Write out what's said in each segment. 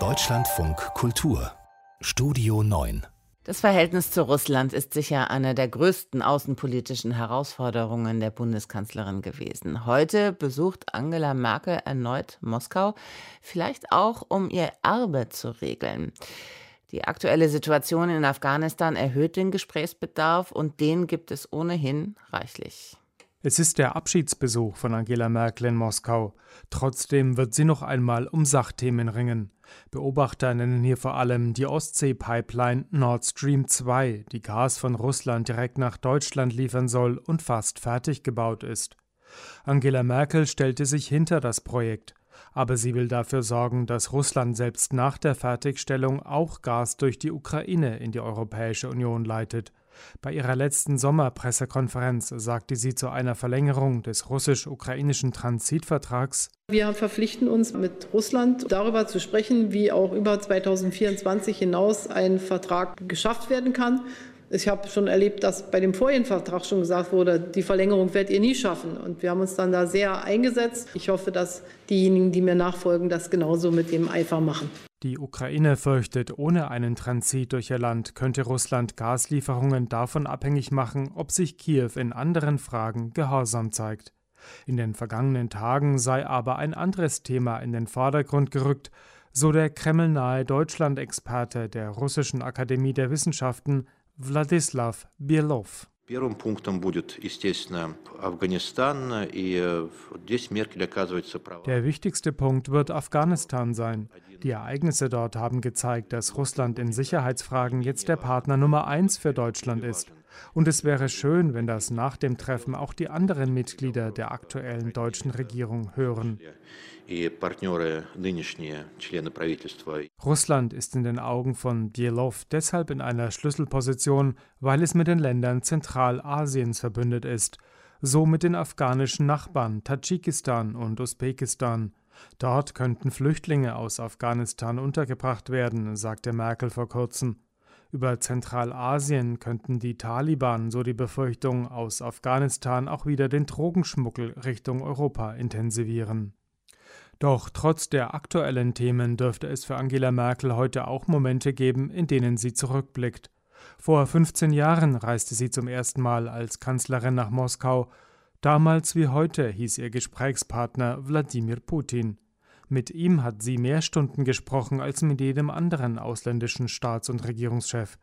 Deutschlandfunk Kultur Studio 9 das Verhältnis zu Russland ist sicher eine der größten außenpolitischen Herausforderungen der Bundeskanzlerin gewesen. Heute besucht Angela Merkel erneut Moskau, vielleicht auch um ihr Erbe zu regeln. Die aktuelle Situation in Afghanistan erhöht den Gesprächsbedarf und den gibt es ohnehin reichlich. Es ist der Abschiedsbesuch von Angela Merkel in Moskau. Trotzdem wird sie noch einmal um Sachthemen ringen. Beobachter nennen hier vor allem die Ostsee-Pipeline Nord Stream 2, die Gas von Russland direkt nach Deutschland liefern soll und fast fertig gebaut ist. Angela Merkel stellte sich hinter das Projekt, aber sie will dafür sorgen, dass Russland selbst nach der Fertigstellung auch Gas durch die Ukraine in die Europäische Union leitet. Bei ihrer letzten Sommerpressekonferenz sagte sie zu einer Verlängerung des russisch-ukrainischen Transitvertrags Wir verpflichten uns mit Russland darüber zu sprechen, wie auch über 2024 hinaus ein Vertrag geschafft werden kann. Ich habe schon erlebt, dass bei dem vorigen Vertrag schon gesagt wurde, die Verlängerung werdet ihr nie schaffen. Und wir haben uns dann da sehr eingesetzt. Ich hoffe, dass diejenigen, die mir nachfolgen, das genauso mit dem Eifer machen. Die Ukraine fürchtet, ohne einen Transit durch ihr Land könnte Russland Gaslieferungen davon abhängig machen, ob sich Kiew in anderen Fragen gehorsam zeigt. In den vergangenen Tagen sei aber ein anderes Thema in den Vordergrund gerückt, so der kremlnahe Deutschland-Experte der Russischen Akademie der Wissenschaften Wladislaw Bielov. Первым пунктом будет, естественно, Афганистан, и э, здесь Меркель оказывается права. Der wichtigste Punkt wird Afghanistan sein. Die Ereignisse dort haben gezeigt, dass Russland in Sicherheitsfragen jetzt der Partner Nummer eins für Deutschland ist. Und es wäre schön, wenn das nach dem Treffen auch die anderen Mitglieder der aktuellen deutschen Regierung hören. Russland ist in den Augen von Bielov deshalb in einer Schlüsselposition, weil es mit den Ländern Zentralasiens verbündet ist, so mit den afghanischen Nachbarn Tadschikistan und Usbekistan. Dort könnten Flüchtlinge aus Afghanistan untergebracht werden, sagte Merkel vor kurzem. Über Zentralasien könnten die Taliban, so die Befürchtung, aus Afghanistan auch wieder den Drogenschmuggel Richtung Europa intensivieren. Doch trotz der aktuellen Themen dürfte es für Angela Merkel heute auch Momente geben, in denen sie zurückblickt. Vor 15 Jahren reiste sie zum ersten Mal als Kanzlerin nach Moskau. Damals wie heute hieß ihr Gesprächspartner Wladimir Putin. Mit ihm hat sie mehr Stunden gesprochen als mit jedem anderen ausländischen Staats- und Regierungschef.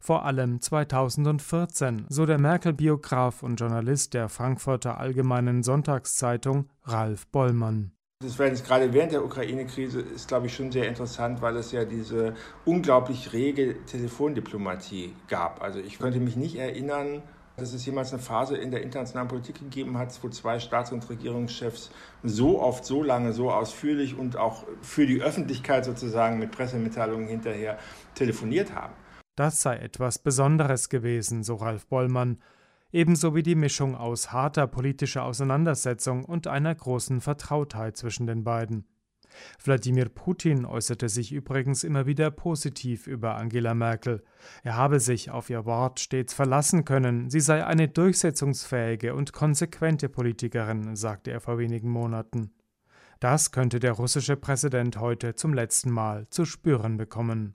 Vor allem 2014, so der Merkel-Biograf und Journalist der Frankfurter Allgemeinen Sonntagszeitung Ralf Bollmann. Das war jetzt gerade während der Ukraine-Krise ist, glaube ich, schon sehr interessant, weil es ja diese unglaublich rege Telefondiplomatie gab. Also ich könnte mich nicht erinnern, dass es jemals eine Phase in der internationalen Politik gegeben hat, wo zwei Staats- und Regierungschefs so oft, so lange, so ausführlich und auch für die Öffentlichkeit sozusagen mit Pressemitteilungen hinterher telefoniert haben. Das sei etwas Besonderes gewesen, so Ralf Bollmann, ebenso wie die Mischung aus harter politischer Auseinandersetzung und einer großen Vertrautheit zwischen den beiden. Wladimir Putin äußerte sich übrigens immer wieder positiv über Angela Merkel. Er habe sich auf ihr Wort stets verlassen können, sie sei eine durchsetzungsfähige und konsequente Politikerin, sagte er vor wenigen Monaten. Das könnte der russische Präsident heute zum letzten Mal zu spüren bekommen.